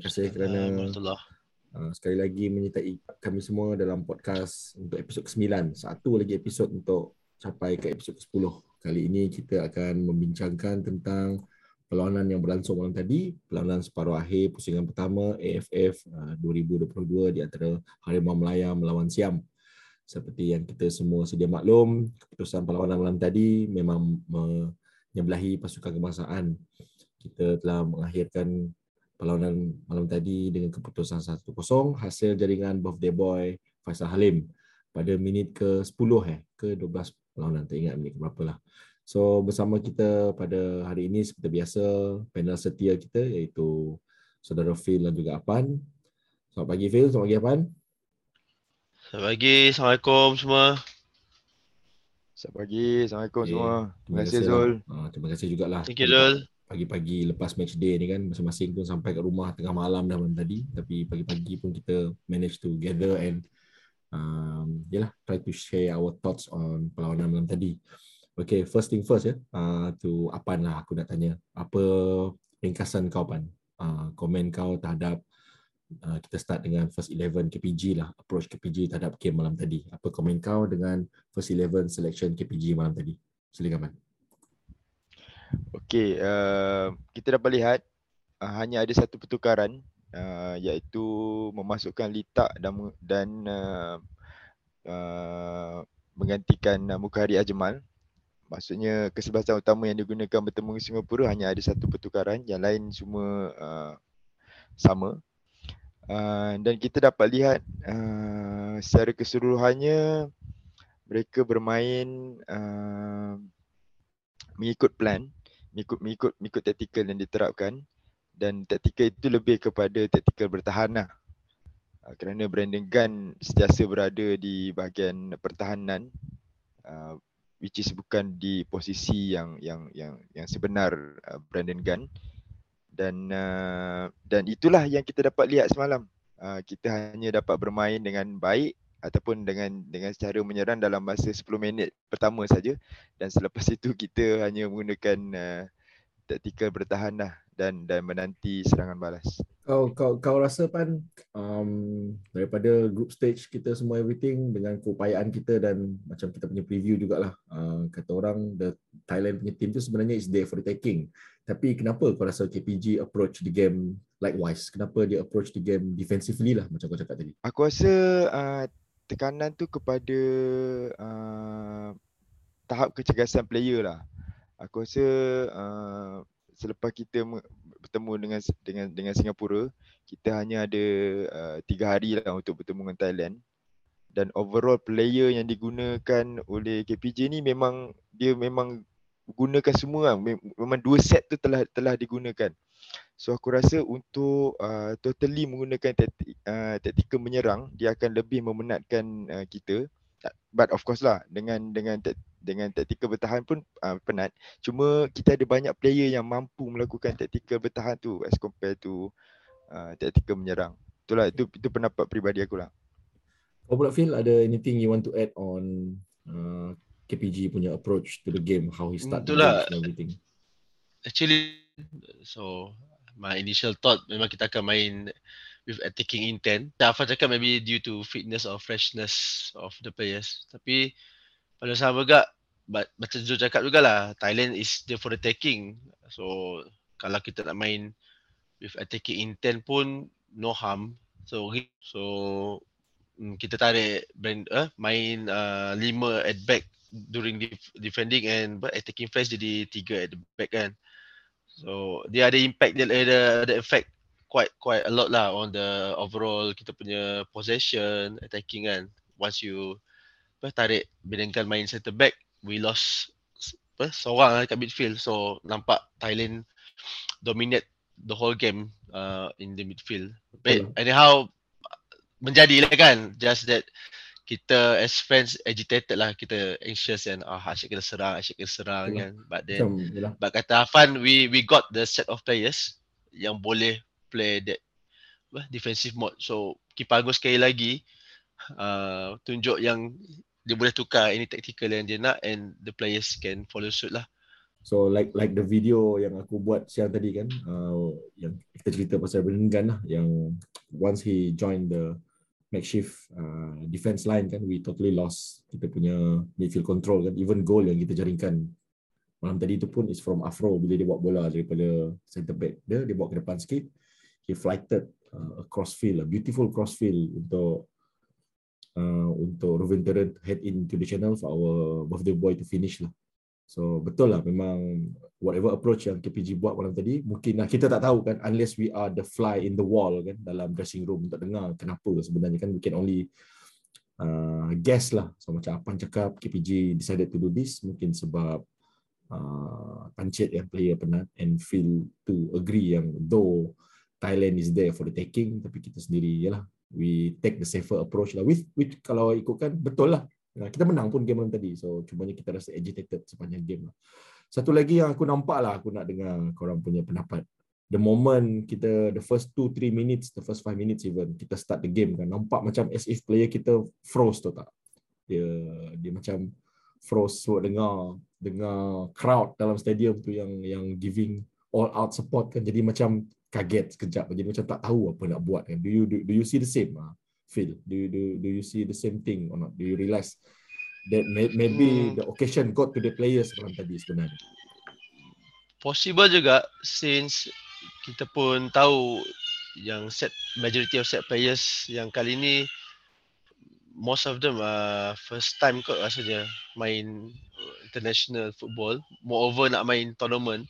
terima kasih kerana uh, sekali lagi menyertai kami semua dalam podcast untuk episod ke-9. Satu lagi episod untuk capai ke episod ke-10. Kali ini kita akan membincangkan tentang perlawanan yang berlangsung malam tadi, perlawanan separuh akhir pusingan pertama AFF uh, 2022 di antara Harimau Melaya melawan Siam. Seperti yang kita semua sedia maklum, keputusan perlawanan malam tadi memang menyebelahi pasukan kebangsaan kita telah mengakhirkan perlawanan malam tadi dengan keputusan 1-0 hasil jaringan birthday boy Faisal Halim pada minit ke-10 eh ke 12 perlawanan tak ingat minit berapa lah. So bersama kita pada hari ini seperti biasa panel setia kita iaitu saudara Phil dan juga Apan. Selamat pagi Phil, selamat pagi Apan. Selamat pagi, Assalamualaikum semua. Selamat pagi, Assalamualaikum okay. semua. Terima kasih Zul. Lah. Ah, terima kasih jugalah. Thank you Zul pagi-pagi lepas match day ni kan masing-masing pun sampai kat rumah tengah malam dah malam tadi. Tapi pagi-pagi pun kita manage to gather and um, yalah try to share our thoughts on perlawanan malam tadi. Okay, first thing first ya uh, to Apan lah aku nak tanya. Apa ringkasan kau Pan uh, komen kau terhadap uh, kita start dengan first 11 KPG lah approach KPG terhadap game malam tadi. Apa komen kau dengan first 11 selection KPG malam tadi? Silakan Pan Okey, uh, kita dapat lihat uh, hanya ada satu pertukaran uh, iaitu memasukkan Litak dan dan uh, uh, menggantikan uh, Mukhari Ajmal. Maksudnya kesebelasan utama yang digunakan bertemu Singapura hanya ada satu pertukaran, yang lain semua uh, sama. Uh, dan kita dapat lihat uh, secara keseluruhannya mereka bermain uh, mengikut plan mengikut mengikut mengikut taktikal yang diterapkan dan taktikal itu lebih kepada taktikal bertahan lah. Uh, kerana Brandon Gunn sentiasa berada di bahagian pertahanan uh, which is bukan di posisi yang yang yang yang sebenar uh, Brandon Gunn dan uh, dan itulah yang kita dapat lihat semalam. Uh, kita hanya dapat bermain dengan baik ataupun dengan dengan secara menyerang dalam masa 10 minit pertama saja dan selepas itu kita hanya menggunakan uh, taktikal bertahan lah dan dan menanti serangan balas. Kau kau kau rasa pan um, daripada group stage kita semua everything dengan keupayaan kita dan macam kita punya preview jugalah uh, kata orang the Thailand punya team tu sebenarnya is there for the taking. Tapi kenapa kau rasa KPG approach the game likewise? Kenapa dia approach the game defensively lah macam kau cakap tadi? Aku rasa uh, tekanan tu kepada uh, tahap kecergasan player lah. Aku rasa uh, selepas kita bertemu dengan dengan dengan Singapura, kita hanya ada uh, tiga hari lah untuk bertemu dengan Thailand. Dan overall player yang digunakan oleh KPJ ni memang dia memang gunakan semua lah. Memang dua set tu telah telah digunakan. So aku rasa untuk uh, totally menggunakan taktik, uh, taktikal menyerang dia akan lebih memenatkan uh, kita. But of course lah dengan dengan dengan taktikal bertahan pun uh, penat. Cuma kita ada banyak player yang mampu melakukan taktikal bertahan tu as compare to uh, taktikal menyerang. Itulah itu itu pendapat peribadi aku lah. Kau pula feel ada anything you want to add on uh, KPG punya approach to the game, how he start Itulah. everything? Actually, so my initial thought memang kita akan main with attacking intent. Afan cakap maybe due to fitness or freshness of the players. Tapi pada sama juga, macam Zul cakap jugalah, Thailand is there for the taking. So kalau kita nak main with attacking intent pun no harm. So so mm, kita tarik brand uh, main uh, lima at back during defending and but attacking phase jadi tiga at the back kan. So dia ada impact dia ada ada effect quite quite a lot lah on the overall kita punya possession attacking kan. Once you apa tarik Binangkan main center back, we lost apa seorang lah kat midfield. So nampak Thailand dominate the whole game uh, in the midfield. But anyhow menjadilah kan just that kita as fans agitated lah kita anxious and ah oh, asyik kita serang asyik kita serang kan. But then Macam, but kata Afan we we got the set of players yang boleh play that bah, defensive mode. So keep Agus sekali lagi uh, tunjuk yang dia boleh tukar any tactical yang dia nak and the players can follow suit lah. So like like the video yang aku buat siang tadi kan, uh, yang kita cerita pasal Brendan lah, yang once he joined the makeshift uh, defense line kan, we totally lost kita punya midfield control kan, even goal yang kita jaringkan malam tadi tu pun is from Afro. Bila dia bawa bola daripada center back dia, dia bawa ke depan sikit, he flighted uh, a crossfield, a beautiful crossfield untuk uh, untuk Ruben Terrent head into the channel for our birthday boy to finish lah. So betul lah memang whatever approach yang KPG buat malam tadi mungkin lah kita tak tahu kan unless we are the fly in the wall kan dalam dressing room untuk dengar kenapa sebenarnya kan we can only uh, guess lah. So macam apa cakap KPG decided to do this mungkin sebab uh, pancit yang player penat and feel to agree yang though Thailand is there for the taking tapi kita sendiri yalah we take the safer approach lah. With, with kalau ikutkan betul lah kita menang pun game tadi. So cumanya kita rasa agitated sepanjang game lah. Satu lagi yang aku nampak lah aku nak dengar korang punya pendapat. The moment kita the first 2 3 minutes, the first 5 minutes even kita start the game kan nampak macam as if player kita froze tu tak. Dia dia macam froze so dengar dengar crowd dalam stadium tu yang yang giving all out support kan jadi macam kaget sekejap jadi macam tak tahu apa nak buat kan. Do you do, do you see the same? Ah? Feel? Do you do do you see the same thing or not? Do you realize that may, maybe hmm. the occasion got to the players malam tadi sebenarnya? Possible juga since kita pun tahu yang set majority of set players yang kali ni most of them are first time kot rasanya main international football moreover nak main tournament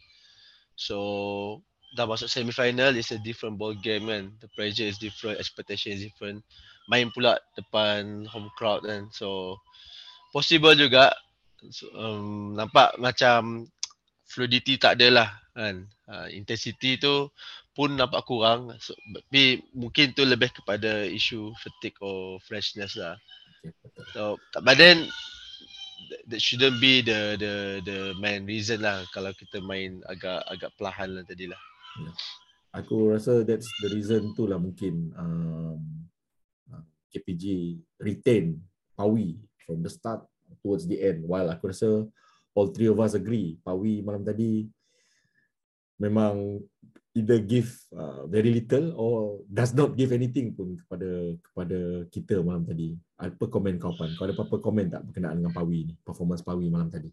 so dah masuk semi final is a different ball game kan the pressure is different expectation is different main pula depan home crowd kan. So possible juga so, um, nampak macam fluidity tak ada lah kan. Uh, intensity tu pun nampak kurang. So, tapi mungkin tu lebih kepada isu fatigue or freshness lah. So but then that shouldn't be the the the main reason lah kalau kita main agak agak perlahan lah tadi lah. Yeah. Aku rasa that's the reason tu lah mungkin um, KPG retain Pawi from the start towards the end while aku rasa all three of us agree Pawi malam tadi memang either give uh, very little or does not give anything pun kepada kepada kita malam tadi. Apa komen kau pan? Kau ada apa-apa komen tak berkenaan dengan Pawi ni? Performance Pawi malam tadi.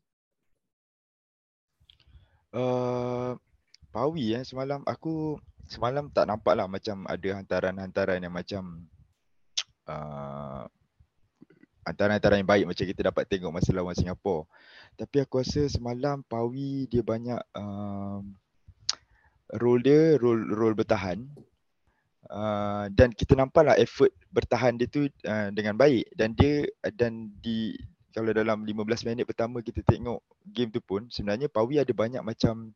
Uh, Pawi eh semalam aku semalam tak nampak lah macam ada hantaran-hantaran yang macam uh, antara-antara yang baik macam kita dapat tengok masa lawan Singapura. Tapi aku rasa semalam Pawi dia banyak uh, role dia role role bertahan. Uh, dan kita nampaklah effort bertahan dia tu uh, dengan baik dan dia dan di kalau dalam 15 minit pertama kita tengok game tu pun sebenarnya Pawi ada banyak macam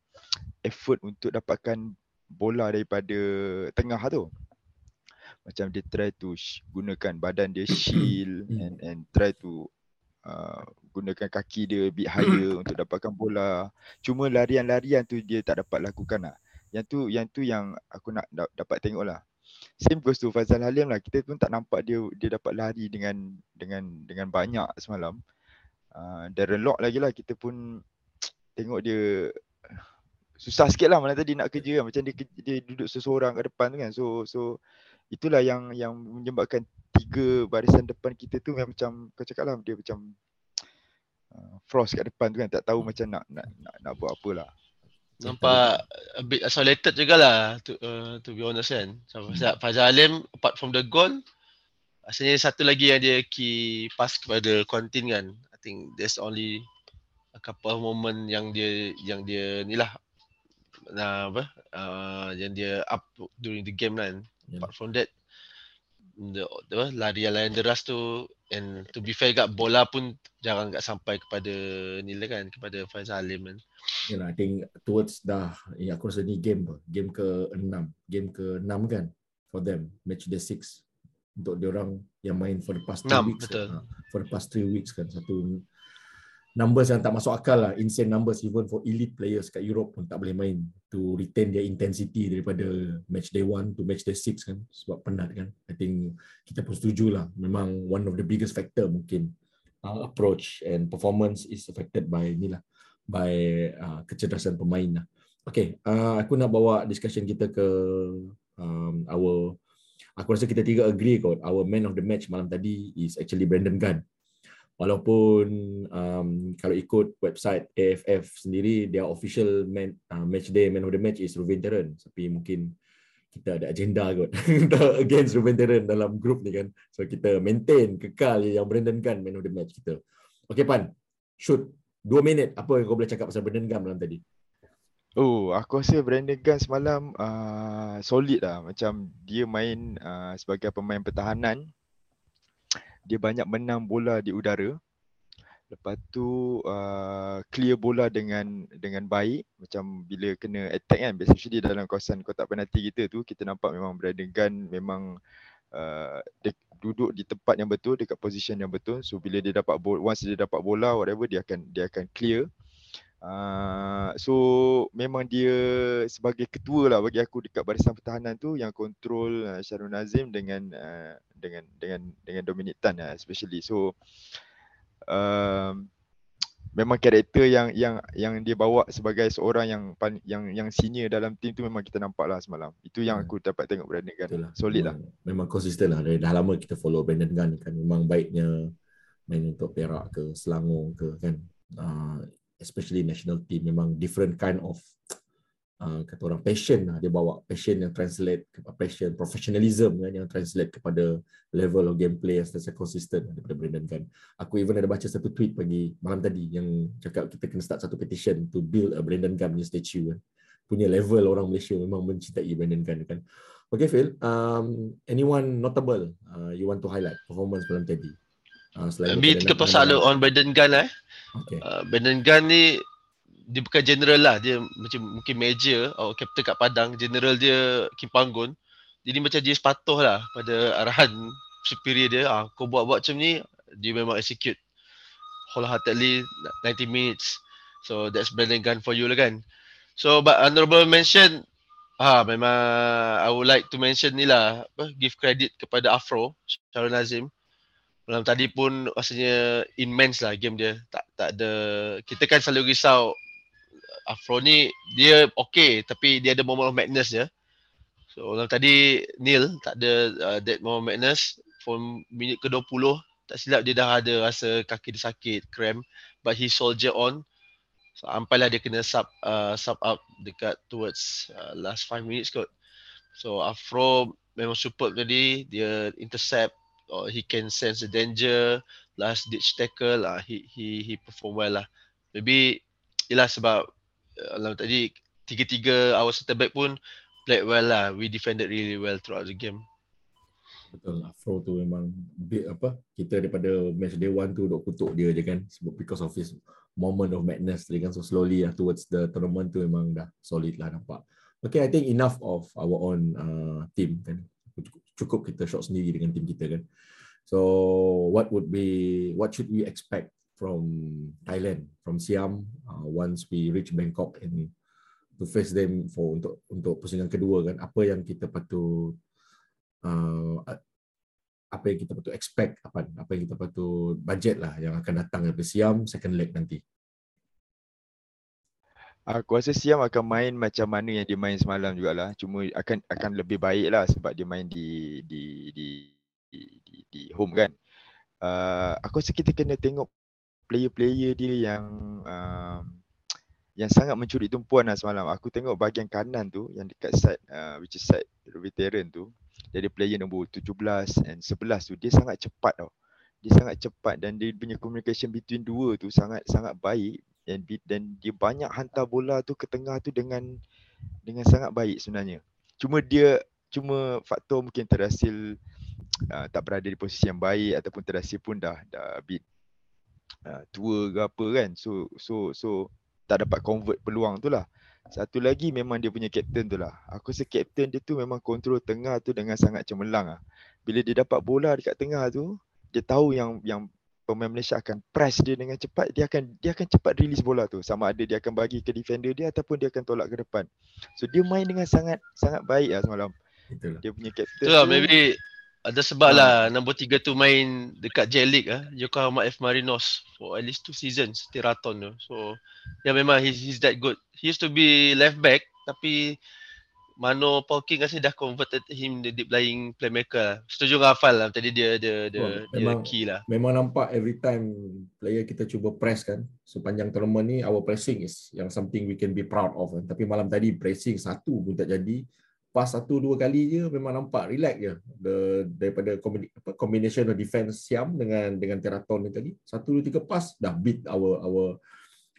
effort untuk dapatkan bola daripada tengah tu macam dia try to gunakan badan dia shield hmm. and and try to uh, gunakan kaki dia bit higher untuk dapatkan bola. Cuma larian-larian tu dia tak dapat lakukan lah. Yang tu yang tu yang aku nak da- dapat tengok lah. Same goes to Fazal Halim lah. Kita pun tak nampak dia dia dapat lari dengan dengan dengan banyak semalam. Uh, Darren Lock lagi lah kita pun tengok dia susah sikit lah mana tadi nak kerja kan. Macam dia, dia duduk seseorang kat depan tu kan. So so itulah yang yang menyebabkan tiga barisan depan kita tu yang macam kau cakap lah dia macam uh, frost kat depan tu kan tak tahu macam nak nak nak, nak buat apa lah. Nampak a bit isolated jugalah to, uh, to be honest kan. So, hmm. Fazal Alim apart from the goal asalnya satu lagi yang dia key pass kepada Quentin kan. I think there's only a couple of moment yang dia yang dia ni lah nah, apa uh, yang dia up during the game kan yeah. apart from that the, the lari-lari deras tu and to be fair kat bola pun jarang kat sampai kepada ni lah kan kepada Faizal Alim kan. Yeah, I think towards dah ya, aku rasa ni game apa? Game ke-6 game ke-6 kan for them match day 6 untuk dia orang yang main for the past 3 weeks. betul. Kan, for the past 3 weeks kan satu numbers yang tak masuk akal lah. Insane numbers even for elite players kat Europe pun tak boleh main to retain their intensity daripada match day 1 to match day 6 kan. Sebab penat kan. I think kita pun setuju lah. Memang one of the biggest factor mungkin uh, approach and performance is affected by ni lah. By uh, kecerdasan pemain lah. Okay, uh, aku nak bawa discussion kita ke um, our aku rasa kita tiga agree kot. Our man of the match malam tadi is actually Brandon Gunn walaupun um, kalau ikut website AFF sendiri dia official man, uh, match day man of the match is Ruben Terran tapi mungkin kita ada agenda kot against Ruben Terran dalam group ni kan. So kita maintain kekal yang Brandon Gunn man of the match kita. Okay Pan. Shoot. Dua minit. Apa yang kau boleh cakap pasal Brandon Gunn malam tadi? Oh, aku rasa Brandon Gunn semalam uh, solid lah. Macam dia main uh, sebagai pemain pertahanan dia banyak menang bola di udara. Lepas tu uh, clear bola dengan dengan baik. Macam bila kena attack kan especially dalam kawasan kotak penalti kita tu kita nampak memang Brandon Gunn memang uh, dia duduk di tempat yang betul dekat position yang betul. So bila dia dapat bola once dia dapat bola whatever dia akan dia akan clear Uh, so memang dia sebagai ketua lah bagi aku dekat barisan pertahanan tu yang kontrol uh, Syarul Nazim dengan uh, dengan dengan dengan Dominic Tan uh, especially. So uh, memang karakter yang yang yang dia bawa sebagai seorang yang yang yang senior dalam tim tu memang kita nampak lah semalam. Itu yang hmm. aku dapat tengok Brandon Gunn Itulah. solid memang, lah. Memang konsisten lah. Dari dah lama kita follow Brandon Gunn kan. Memang baiknya main untuk Perak ke Selangor ke kan. Uh, especially national team memang different kind of uh, kata orang passion lah. Dia bawa passion yang translate kepada passion professionalism kan yang translate kepada level of gameplay yang sentiasa consistent daripada Brandon kan. Aku even ada baca satu tweet pagi malam tadi yang cakap kita kena start satu petition to build a Brandon Gunn punya statue kan. Punya level orang Malaysia memang mencintai Brandon Gunn kan. Okay Phil, um, anyone notable uh, you want to highlight performance malam tadi? Uh, Maybe kita pasal on Brandon Gunn eh. Okay. Uh, Brandon Gunn ni dia bukan general lah. Dia macam mungkin major atau captain kat padang. General dia Kim Panggon. Jadi macam dia sepatuh lah pada arahan superior dia. Ah kau buat-buat macam ni dia memang execute wholeheartedly 90 minutes. So that's Brandon Gunn for you lah kan. So but honorable mention ah memang I would like to mention ni lah apa give credit kepada Afro Sharon Nazim Malam tadi pun rasanya immense lah game dia. Tak tak ada kita kan selalu risau Afro ni dia okay tapi dia ada moment of madness je. So malam tadi Neil tak ada uh, that moment of madness for minit ke-20 tak silap dia dah ada rasa kaki dia sakit, cramp but he soldier on. So sampailah dia kena sub uh, sub up dekat towards uh, last 5 minutes kot. So Afro memang superb tadi dia intercept or he can sense the danger last ditch tackle lah he he he perform well lah. Maybe ialah sebab uh, tadi tiga-tiga our center back pun played well lah. We defended really well throughout the game. Betul lah. Afro tu memang big apa kita daripada match day one tu duk kutuk dia je kan. Sebab because of his moment of madness tadi kan. So slowly lah towards the tournament tu memang dah solid lah nampak. Okay I think enough of our own uh, team kan cukup kita shot sendiri dengan tim kita kan. So what would be what should we expect from Thailand from Siam uh, once we reach Bangkok and to face them for untuk untuk pusingan kedua kan apa yang kita patut uh, apa yang kita patut expect apa apa yang kita patut budget lah yang akan datang dari Siam second leg nanti. Aku rasa Siam akan main macam mana yang dia main semalam jugalah. Cuma akan akan lebih baik lah sebab dia main di di di di, di, di home kan. Uh, aku rasa kita kena tengok player-player dia yang uh, yang sangat mencuri tumpuan lah semalam. Aku tengok bahagian kanan tu yang dekat side uh, which is side veteran tu. Jadi player nombor 17 and 11 tu dia sangat cepat tau. Dia sangat cepat dan dia punya communication between dua tu sangat sangat baik dan dan dia banyak hantar bola tu ke tengah tu dengan dengan sangat baik sebenarnya. Cuma dia cuma faktor mungkin terhasil uh, tak berada di posisi yang baik ataupun terhasil pun dah dah bit uh, tua ke apa kan. So so so tak dapat convert peluang tu lah. Satu lagi memang dia punya captain tu lah. Aku rasa captain dia tu memang kontrol tengah tu dengan sangat cemerlang lah. Bila dia dapat bola dekat tengah tu, dia tahu yang yang pemain Malaysia akan press dia dengan cepat dia akan dia akan cepat release bola tu sama ada dia akan bagi ke defender dia ataupun dia akan tolak ke depan so dia main dengan sangat sangat baik lah semalam Itulah. dia punya captain Itulah, tu maybe ada sebab ha. lah nombor tiga tu main dekat J League ah Yokohama F Marinos for at least two seasons Tiraton tu. So yeah, memang he's, he's that good. He used to be left back tapi Mano Polking kasi dah converted him the deep lying playmaker. Setuju dengan Afal lah tadi dia dia dia, oh, dia memang, key lah. Memang nampak every time player kita cuba press kan. Sepanjang tournament ni our pressing is yang something we can be proud of kan. Tapi malam tadi pressing satu pun tak jadi pas satu dua kali je memang nampak relax je the, daripada combination of defense Siam dengan dengan Teraton ni tadi satu dua tiga pas dah beat our our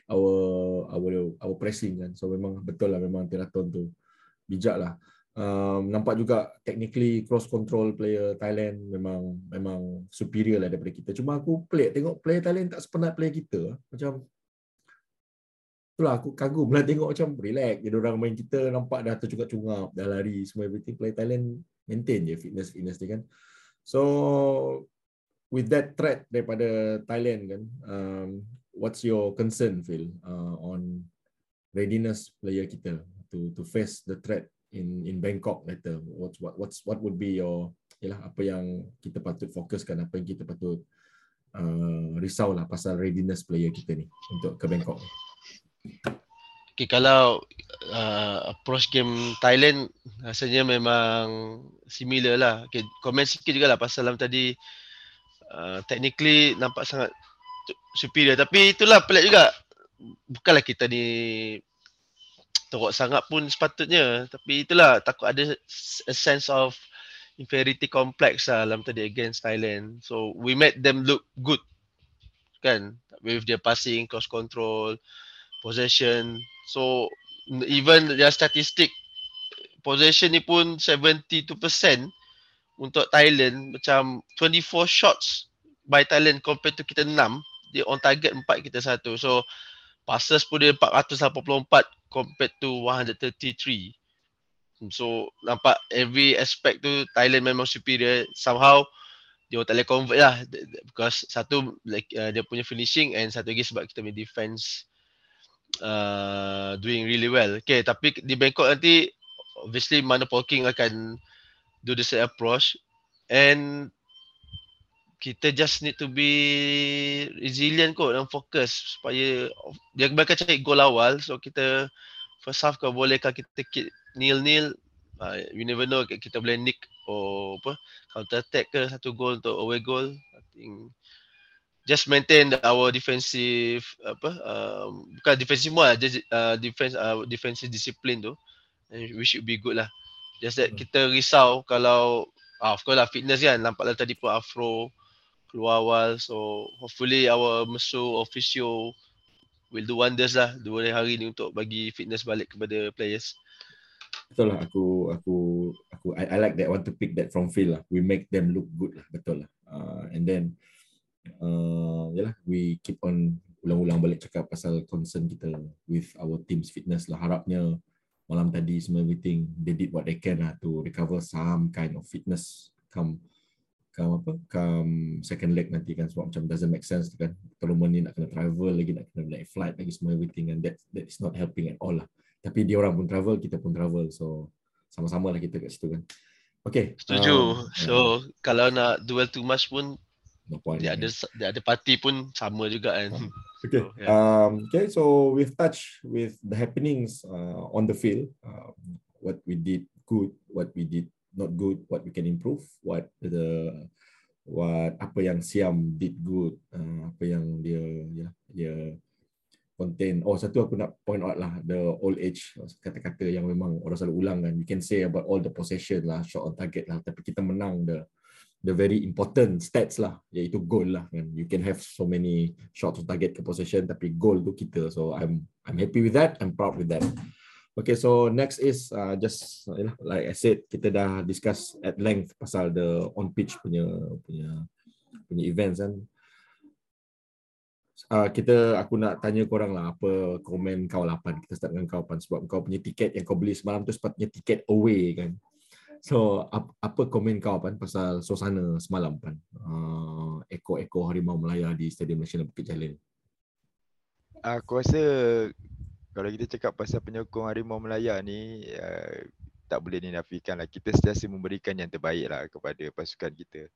our our our pressing kan so memang betul lah memang Teraton tu bijak lah. Um, nampak juga technically cross control player Thailand memang memang superior lah daripada kita. Cuma aku pelik tengok player Thailand tak sepenat player kita macam itulah aku kagum lah tengok macam relax. Jadi orang main kita nampak dah tercungap-cungap dah lari semua everything. Play Thailand maintain je fitness fitness ni kan. So with that threat daripada Thailand kan um, what's your concern Phil uh, on readiness player kita to to face the threat in in Bangkok later what's what what's what would be your ialah apa yang kita patut fokuskan apa yang kita patut uh, risau lah pasal readiness player kita ni untuk ke Bangkok Okay, kalau uh, approach game Thailand rasanya memang similar lah. Okay, komen sikit juga lah pasal dalam tadi uh, technically nampak sangat superior. Tapi itulah pelik juga. Bukanlah kita ni teruk sangat pun sepatutnya. Tapi itulah takut ada a sense of inferiority complex lah dalam tadi against Thailand. So we made them look good. Kan? With their passing, cross control possession. So even their statistic possession ni pun 72% untuk Thailand macam 24 shots by Thailand compared to kita 6 dia on target 4 kita satu so passes pun dia 484 compared to 133 so nampak every aspect tu Thailand memang superior. Somehow dia tak boleh convert lah. Because satu like uh, dia punya finishing and satu lagi sebab kita punya defense uh, doing really well. Okay, tapi di Bangkok nanti obviously mana Polking akan do the same approach. And kita just need to be resilient kot dan fokus supaya dia bakal cari gol awal. So kita first half kalau bolehkah kita keep nil-nil. Uh, you never know kita boleh nick or apa counter attack ke satu gol untuk away goal. I think just maintain the, our defensive apa um, bukan defensive semua just uh, defense uh, defensive discipline tu. And we should be good lah. Just that hmm. kita risau kalau uh, of course lah fitness kan nampak lah tadi pun afro keluar awal. So hopefully our mesu official will do wonders lah dua hari ni untuk bagi fitness balik kepada players. Betul lah aku aku aku I, I like that want to pick that from Phil lah. We make them look good lah betul lah. Uh, and then uh, yalah we keep on ulang-ulang balik cakap pasal concern kita with our team's fitness lah. Harapnya malam tadi semua everything they did what they can lah to recover some kind of fitness come come apa come second leg nanti kan sebab macam doesn't make sense kan tournament ni nak kena travel lagi nak kena naik flight lagi semua everything and that that is not helping at all lah tapi dia orang pun travel kita pun travel so sama-sama lah kita kat situ kan Okay. Setuju. Um, so yeah. kalau nak duel too much pun no point. Dia ada dia ada parti pun sama juga kan. Okay. So, yeah. Um okay so we've touched with the happenings uh, on the field uh, what we did good, what we did not good, what we can improve, what the what apa yang Siam did good, uh, apa yang dia ya dia contain. Oh satu aku nak point out lah the old age kata-kata yang memang orang selalu ulang kan. You can say about all the possession lah, shot on target lah, tapi kita menang the the very important stats lah iaitu goal lah kan you can have so many shots on target ke possession tapi goal tu kita so i'm i'm happy with that i'm proud with that okay so next is uh, just know, like i said kita dah discuss at length pasal the on pitch punya punya punya events kan Uh, kita aku nak tanya korang lah apa komen kau lapan kita start dengan kau pan sebab kau punya tiket yang kau beli semalam tu sepatutnya tiket away kan So ap, apa komen kau pan pasal suasana semalam pan? Uh, ekor-ekor harimau Melaya di Stadium Nasional Bukit Jalil. Aku rasa kalau kita cakap pasal penyokong harimau Melaya ni uh, tak boleh dinafikan lah. Kita sentiasa memberikan yang terbaik lah kepada pasukan kita.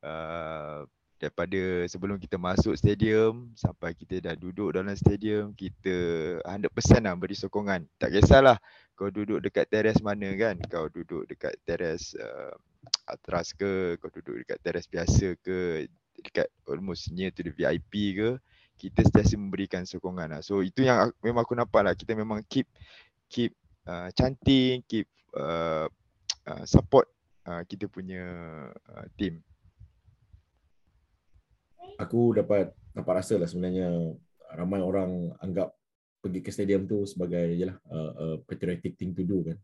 Uh, daripada sebelum kita masuk stadium sampai kita dah duduk dalam stadium kita 100% lah beri sokongan tak kisahlah kau duduk dekat teres mana kan kau duduk dekat teres uh, atras ke kau duduk dekat teres biasa ke dekat almost near to the VIP ke kita sentiasa memberikan sokongan lah. so itu yang memang aku nampak lah. Kita memang keep keep uh, cantik keep uh, uh, support uh, kita punya uh, team. Aku dapat dapat rasa lah sebenarnya ramai orang anggap pergi ke stadium tu sebagai jelah uh, uh, patriotic thing to do kan.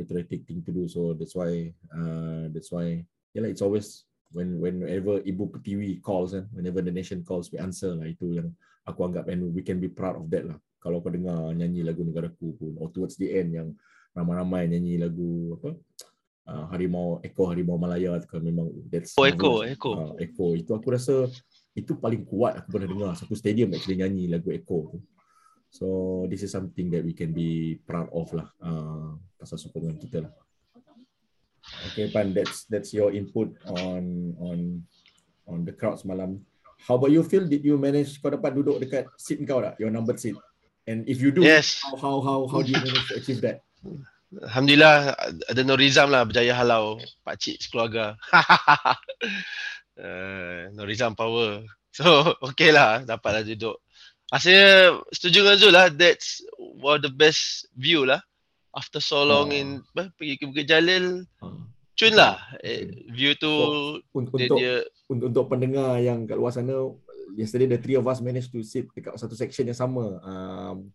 Patriotic thing to do. So that's why uh, that's why like it's always when whenever ibu pertiwi calls kan whenever the nation calls we answer lah. Itu yang aku anggap and we can be proud of that lah. Kalau kau dengar nyanyi lagu negaraku pun or towards the end yang ramai-ramai nyanyi lagu apa uh, harimau Eko harimau Malaya tu kan memang that's oh, Eko Eko. Uh, Eko. Itu aku rasa itu paling kuat aku pernah dengar. Satu stadium actually nyanyi lagu Eko tu. So this is something that we can be proud of lah uh, pasal sokongan kita lah okay Pan that's that's your input on on on the crowd semalam how about you feel did you manage kau dapat duduk dekat seat kau tak your numbered seat and if you do yes. how how how how do you manage to achieve that Alhamdulillah ada Norizam lah berjaya halau pak cik sekeluarga. uh, Norizam power. So okay lah dapatlah duduk. Rasanya setuju dengan Zul lah that's one of the best view lah. After so long oh. in pergi ke Bukit Jalil. Oh. Cun lah. Eh, view tu untuk, dia, dia, untuk, untuk pendengar yang kat luar sana yesterday the three of us managed to sit dekat satu section yang sama. Um,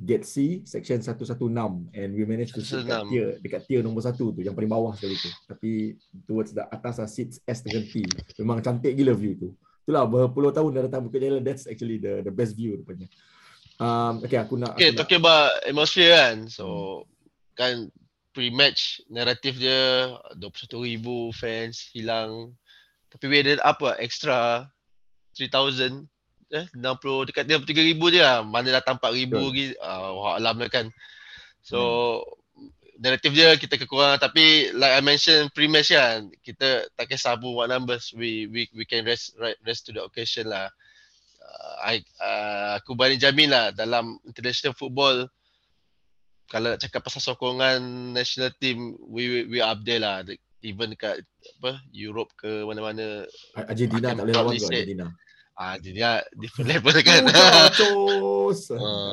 Gate C section 116 and we managed to sit dekat tier, dekat tier nombor satu tu yang paling bawah sekali tu. Tapi towards the atas lah seats S dengan T. Memang cantik gila view tu. Itulah berpuluh tahun dah datang Bukit Jalil. That's actually the the best view rupanya. Um, okay aku nak okay aku talking nak, about atmosphere kan. So hmm. kan pre-match naratif dia 21,000 fans hilang tapi we added up lah extra 3,000 eh 60 dekat 3 ribu je lah. Mana datang 4 ribu lagi. Uh, wah alam lah kan. So hmm. narrative dia kita kekurangan tapi like I mentioned pre-match kan kita tak kisah pun what numbers we we we can rest rest to the occasion lah. Uh, I uh, aku berani jamin lah dalam international football kalau nak cakap pasal sokongan national team we we, we up there lah. Even dekat apa Europe ke mana-mana. Argentina tak boleh lawan ke Argentina? Ah, jadi dia different level kan. Uh,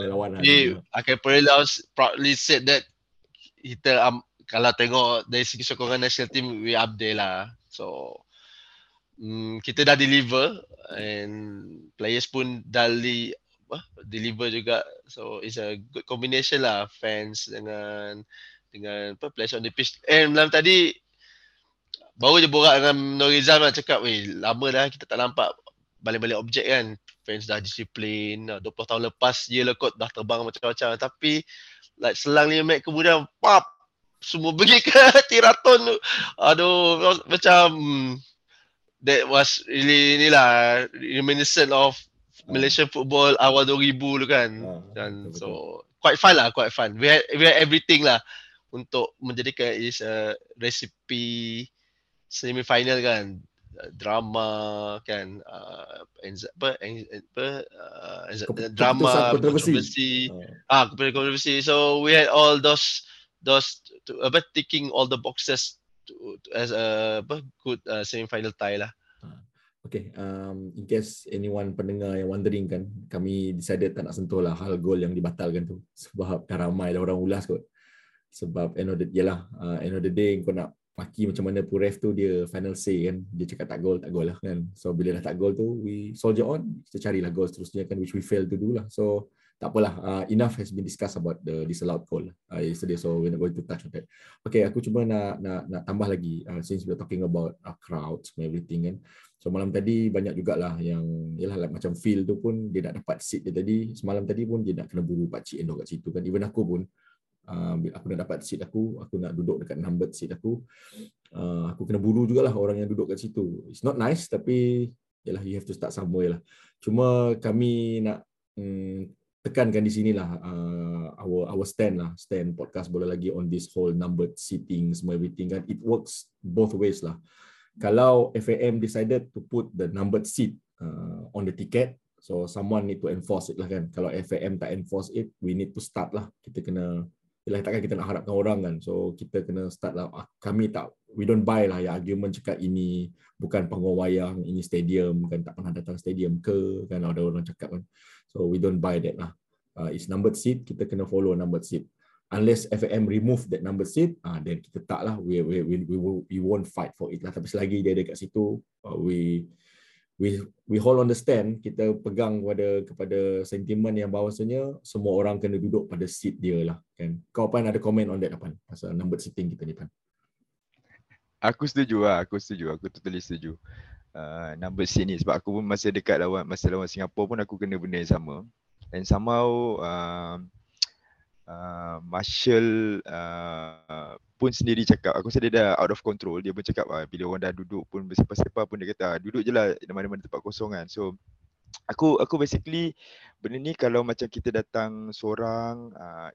lawan Jadi, Akan Perelos proudly said that kita um, kalau tengok dari segi sokongan national team we up there lah. So um, kita dah deliver and players pun dah li, uh, deliver juga. So it's a good combination lah fans dengan dengan apa players on the pitch. And malam tadi baru je borak dengan Norizam lah cakap, weh lama dah kita tak nampak balik-balik objek kan fans dah disiplin 20 tahun lepas je lah kot dah terbang macam-macam tapi like selang 5 minit kemudian pap semua pergi ke tiraton tu aduh macam hmm, that was really inilah reminiscent of Malaysian football awal 2000 tu kan. Ah, dan so quite fun lah quite fun. We had, we had everything lah untuk menjadikan is a recipe semi final kan. Drama kan uh, apa apa uh, drama kontroversi. ah. Kontroversi. So we had all those those to, apa ticking all the boxes to, to, as a apa good uh, semi final tie lah. Ah, Okay, um, in case anyone pendengar yang wondering kan, kami decided tak nak sentuh lah hal gol yang dibatalkan tu. Sebab dah ramai dah orang ulas kot. Sebab end of the, yelah, uh, end of the day kau nak maki macam mana pun ref tu dia final say kan dia cakap tak gol tak gol lah kan so bila dah tak gol tu we soldier on kita carilah gol seterusnya kan which we fail to do lah so tak apalah uh, enough has been discussed about the disallowed goal uh, yesterday so we're not going to touch on that okay aku cuma nak nak nak tambah lagi uh, since we're talking about uh, crowds and everything kan so malam tadi banyak jugalah yang yalah like, macam feel tu pun dia nak dapat seat dia tadi semalam tadi pun dia nak kena buru pak cik kat situ kan even aku pun uh, aku nak dapat seat aku, aku nak duduk dekat number seat aku. Uh, aku kena buru jugalah orang yang duduk kat situ. It's not nice tapi yalah you have to start somewhere lah. Cuma kami nak um, tekankan di sinilah uh, our our stand lah. Stand podcast boleh lagi on this whole numbered seating semua everything kan. It works both ways lah. Kalau FAM decided to put the numbered seat uh, on the ticket so someone need to enforce it lah kan. Kalau FAM tak enforce it we need to start lah. Kita kena Yalah, takkan kita nak harapkan orang kan. So, kita kena start lah. Ah, kami tak, we don't buy lah ya argument cakap ini bukan panggung wayang, ini stadium, kan tak pernah datang stadium ke, kan ada orang cakap kan. So, we don't buy that lah. Uh, it's numbered seat, kita kena follow numbered seat. Unless FAM remove that numbered seat, ah uh, then kita tak lah. We, we, we, we, we won't fight for it lah. Tapi selagi dia ada kat situ, uh, we we we hold on the stand. Kita pegang kepada kepada sentimen yang bahawasanya semua orang kena duduk pada seat dia lah kan? Kau pan ada komen on that apa pasal number seating kita ni pan. Aku setuju lah. Aku setuju. Aku totally setuju. Uh, number seat ni. Sebab aku pun masa dekat lawan masa lawan Singapura pun aku kena benda yang sama. And somehow uh, uh, Marshall uh, pun sendiri cakap. Aku rasa dia dah out of control. Dia pun cakap ah, bila orang dah duduk pun bersepah-sepah pun dia kata ah, duduk je lah mana-mana tempat kosong kan. So aku aku basically benda ni kalau macam kita datang seorang uh,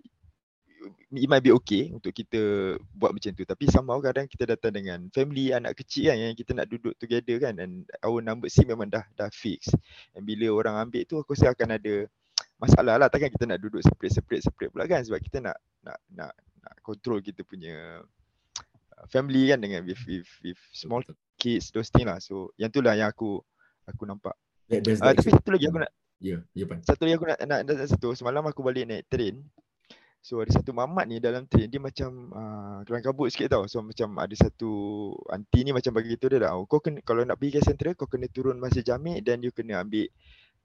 it might be okay untuk kita buat macam tu. Tapi somehow kadang kita datang dengan family anak kecil kan yang kita nak duduk together kan and our number seat memang dah dah fix. And bila orang ambil tu aku rasa akan ada masalah lah takkan kita nak duduk separate separate separate pula kan sebab kita nak nak nak nak control kita punya uh, family kan dengan with with with small kids those thing lah. So yang tu lah yang aku aku nampak. Uh, tapi satu lagi aku nak ya yeah, yeah, satu lagi aku nak nak, nak, satu. Semalam aku balik naik train. So ada satu mamat ni dalam train dia macam uh, kelang kabut sikit tau. So macam ada satu aunty ni macam bagi tu dia dah oh, kau kena kalau nak pergi ke central kau kena turun masa jamik dan you kena ambil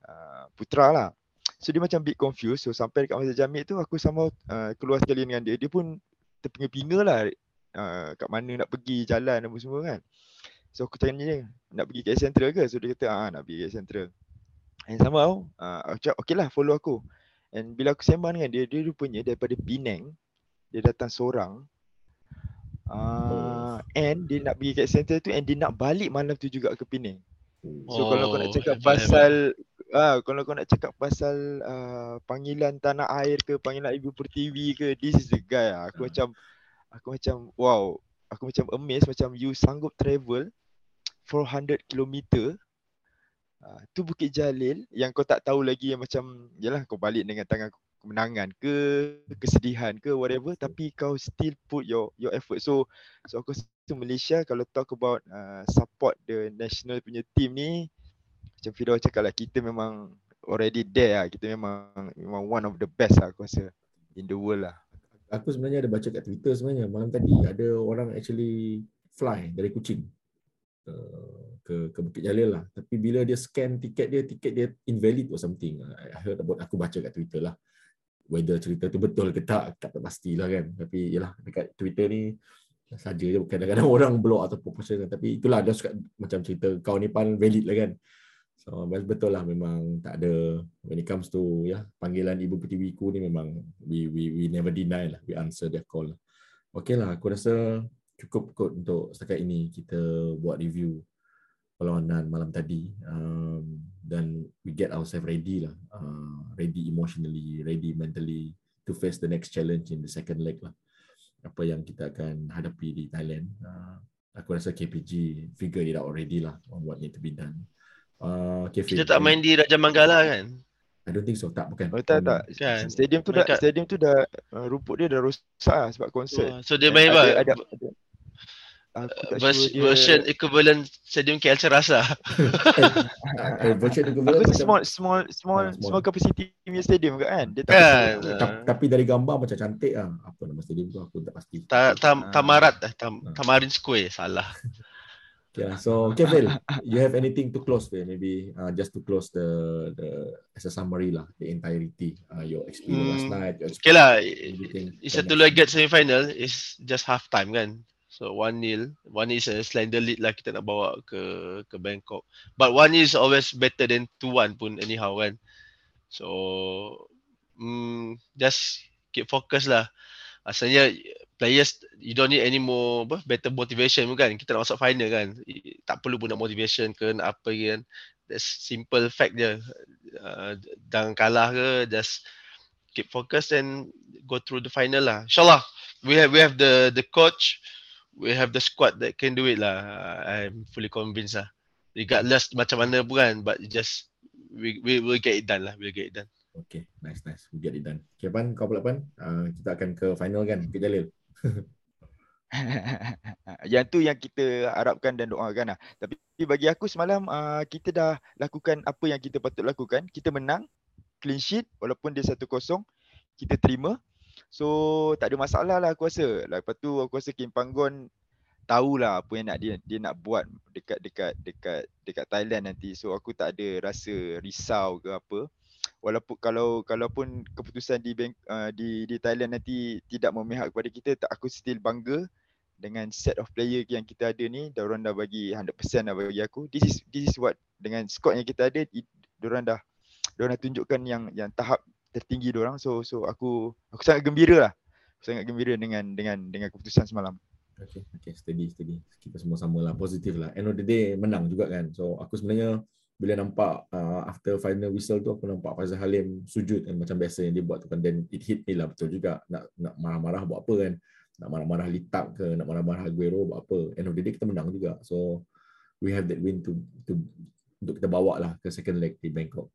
uh, putra lah So dia macam bit confused. So sampai dekat masa jamik tu aku sama uh, keluar sekali dengan dia. Dia pun terpinga-pinga lah uh, kat mana nak pergi jalan apa semua kan. So aku tanya dia nak pergi ke Central ke? So dia kata ah nak pergi ke Central. And somehow uh, aku cakap okay lah follow aku. And bila aku sembang dengan dia, dia rupanya daripada Penang. Dia datang seorang. Uh, and dia nak pergi ke Central tu and dia nak balik malam tu juga ke Penang. So oh, kalau kau nak cakap pasal ah kalau kau nak cakap pasal uh, panggilan tanah air ke panggilan ibu pertiwi ke this is the guy lah. aku uh. macam aku macam wow aku macam amazed macam you sanggup travel 400 km uh, tu Bukit Jalil yang kau tak tahu lagi yang macam yalah kau balik dengan tangan kemenangan ke kesedihan ke whatever tapi kau still put your your effort so so aku rasa Malaysia kalau talk about uh, support the national punya team ni macam Fido cakap lah kita memang already there lah. Kita memang memang one of the best lah aku rasa in the world lah. Aku sebenarnya ada baca kat Twitter sebenarnya malam tadi ada orang actually fly dari Kuching ke ke Bukit Jalil lah. Tapi bila dia scan tiket dia, tiket dia invalid or something. I heard about aku baca kat Twitter lah. Whether cerita tu betul ke tak, tak pastilah kan. Tapi yalah dekat Twitter ni saja je kadang-kadang orang block atau proportion tapi itulah dia suka macam cerita kau ni pan valid lah kan So betul lah memang tak ada. When it comes to ya yeah, panggilan ibu pertiwiku ni memang we we we never deny lah we answer their call. Okay lah aku rasa cukup kot untuk setakat ini kita buat review perlawanan malam tadi. Um, dan we get ourselves ready lah. Uh, ready emotionally ready mentally to face the next challenge in the second leg lah. Apa yang kita akan hadapi di Thailand. Uh, aku rasa KPG figure it out already lah on what need to be done Uh, Kita tak main di Raja Manggala kan? I don't think so. Tak, bukan. Oh, tak, tak. Kan? Stadium tu Mereka... dah, stadium tu dah, uh, rumput dia dah rosak lah sebab konsert. Oh, so dia main apa? Ada, ada, ada. Vers- sure version dia... equivalent stadium KL Cerasa. eh, version equivalent macam small, small, small, small, small capacity punya stadium ke kan? Dia tak kan? Uh, tapi dari gambar macam cantik lah. Apa nama stadium tu aku tak pasti. Ta, tam, tamarat, uh, tam, Tamarin Square. Salah. Yeah. So, Kevin, you have anything to close there? Maybe uh, just to close the the as a summary lah, the entirety, uh, your experience mm, last night. Your okay lah. It's a two get semi final. It's just half time kan. So one nil, one is a slender lead lah kita nak bawa ke ke Bangkok. But one is always better than two one pun anyhow kan. So, mm, just keep focus lah. Asalnya players you don't need any more apa, better motivation kan kita nak masuk final kan tak perlu pun nak motivation ke nak apa kan that's simple fact je uh, kalah ke just keep focus and go through the final lah. Insyaallah we have we have the the coach, we have the squad that can do it lah. I'm fully convinced lah. Regardless macam mana pun kan, but just we we will get it done lah. We'll get it done. Okay, nice nice. We get it done. Okay, Pan, kau pula Pan. Uh, kita akan ke final kan, ke Jalil. yang tu yang kita harapkan dan doakan lah. Tapi bagi aku semalam uh, kita dah lakukan apa yang kita patut lakukan. Kita menang, clean sheet walaupun dia 1-0. Kita terima. So tak ada masalah lah aku rasa. Lepas tu aku rasa Kim Panggon tahulah apa yang nak dia dia nak buat dekat dekat dekat dekat Thailand nanti. So aku tak ada rasa risau ke apa walaupun kalau kalaupun keputusan di bank, uh, di di Thailand nanti tidak memihak kepada kita tak aku still bangga dengan set of player yang kita ada ni diorang dah bagi 100% dah bagi aku this is this is what dengan squad yang kita ada diorang dah diorang dah tunjukkan yang yang tahap tertinggi diorang so so aku aku sangat gembira lah aku sangat gembira dengan dengan dengan keputusan semalam Okay, okay, steady, steady. Kita semua sama lah, positif lah. End of the day, menang juga kan. So, aku sebenarnya bila nampak uh, after final whistle tu aku nampak Faizal Halim sujud kan macam biasa yang dia buat tu kan. Then it hit me lah betul juga. Nak nak marah-marah buat apa kan? Nak marah-marah Litap ke? Nak marah-marah Aguero buat apa? End of the day kita menang juga. So we have that win to to untuk kita bawa lah ke second leg di Bangkok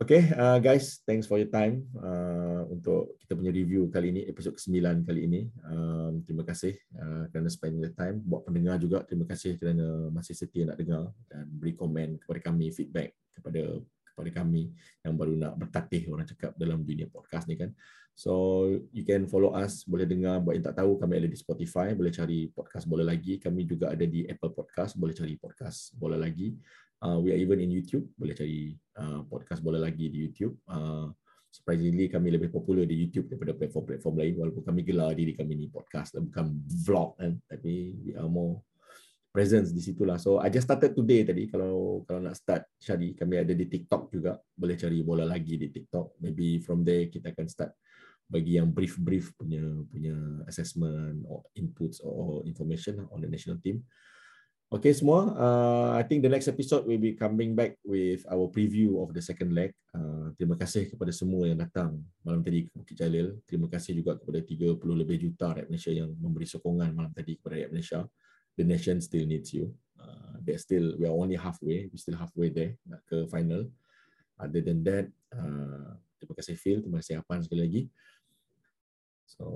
Okay, uh, guys, thanks for your time uh, untuk kita punya review kali ini, episod ke-9 kali ini. Um, terima kasih uh, kerana spend the time. Buat pendengar juga, terima kasih kerana masih setia nak dengar dan beri komen kepada kami, feedback kepada kepada kami yang baru nak bertatih orang cakap dalam dunia podcast ni kan. So, you can follow us, boleh dengar, buat yang tak tahu, kami ada di Spotify, boleh cari podcast boleh lagi. Kami juga ada di Apple Podcast, boleh cari podcast boleh lagi. Uh, we are even in YouTube. Boleh cari uh, podcast bola lagi di YouTube. Uh, surprisingly kami lebih popular di YouTube daripada platform-platform lain walaupun kami gelar diri kami ni podcast bukan vlog kan tapi we are more presence di situ lah. So I just started today tadi kalau kalau nak start Shadi kami ada di TikTok juga boleh cari bola lagi di TikTok. Maybe from there kita akan start bagi yang brief-brief punya punya assessment or inputs or information on the national team. Okay semua, uh, I think the next episode will be coming back with our preview of the second leg. Uh, terima kasih kepada semua yang datang malam tadi ke Bukit Jalil. Terima kasih juga kepada 30 lebih juta rakyat Malaysia yang memberi sokongan malam tadi kepada rakyat Malaysia. The nation still needs you. Uh, still, we are only halfway. We still halfway there nak ke final. Other than that, uh, terima kasih Phil, terima kasih Apan sekali lagi. So,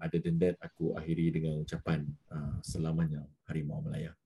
other than that, aku akhiri dengan ucapan uh, selamanya Harimau Melaya.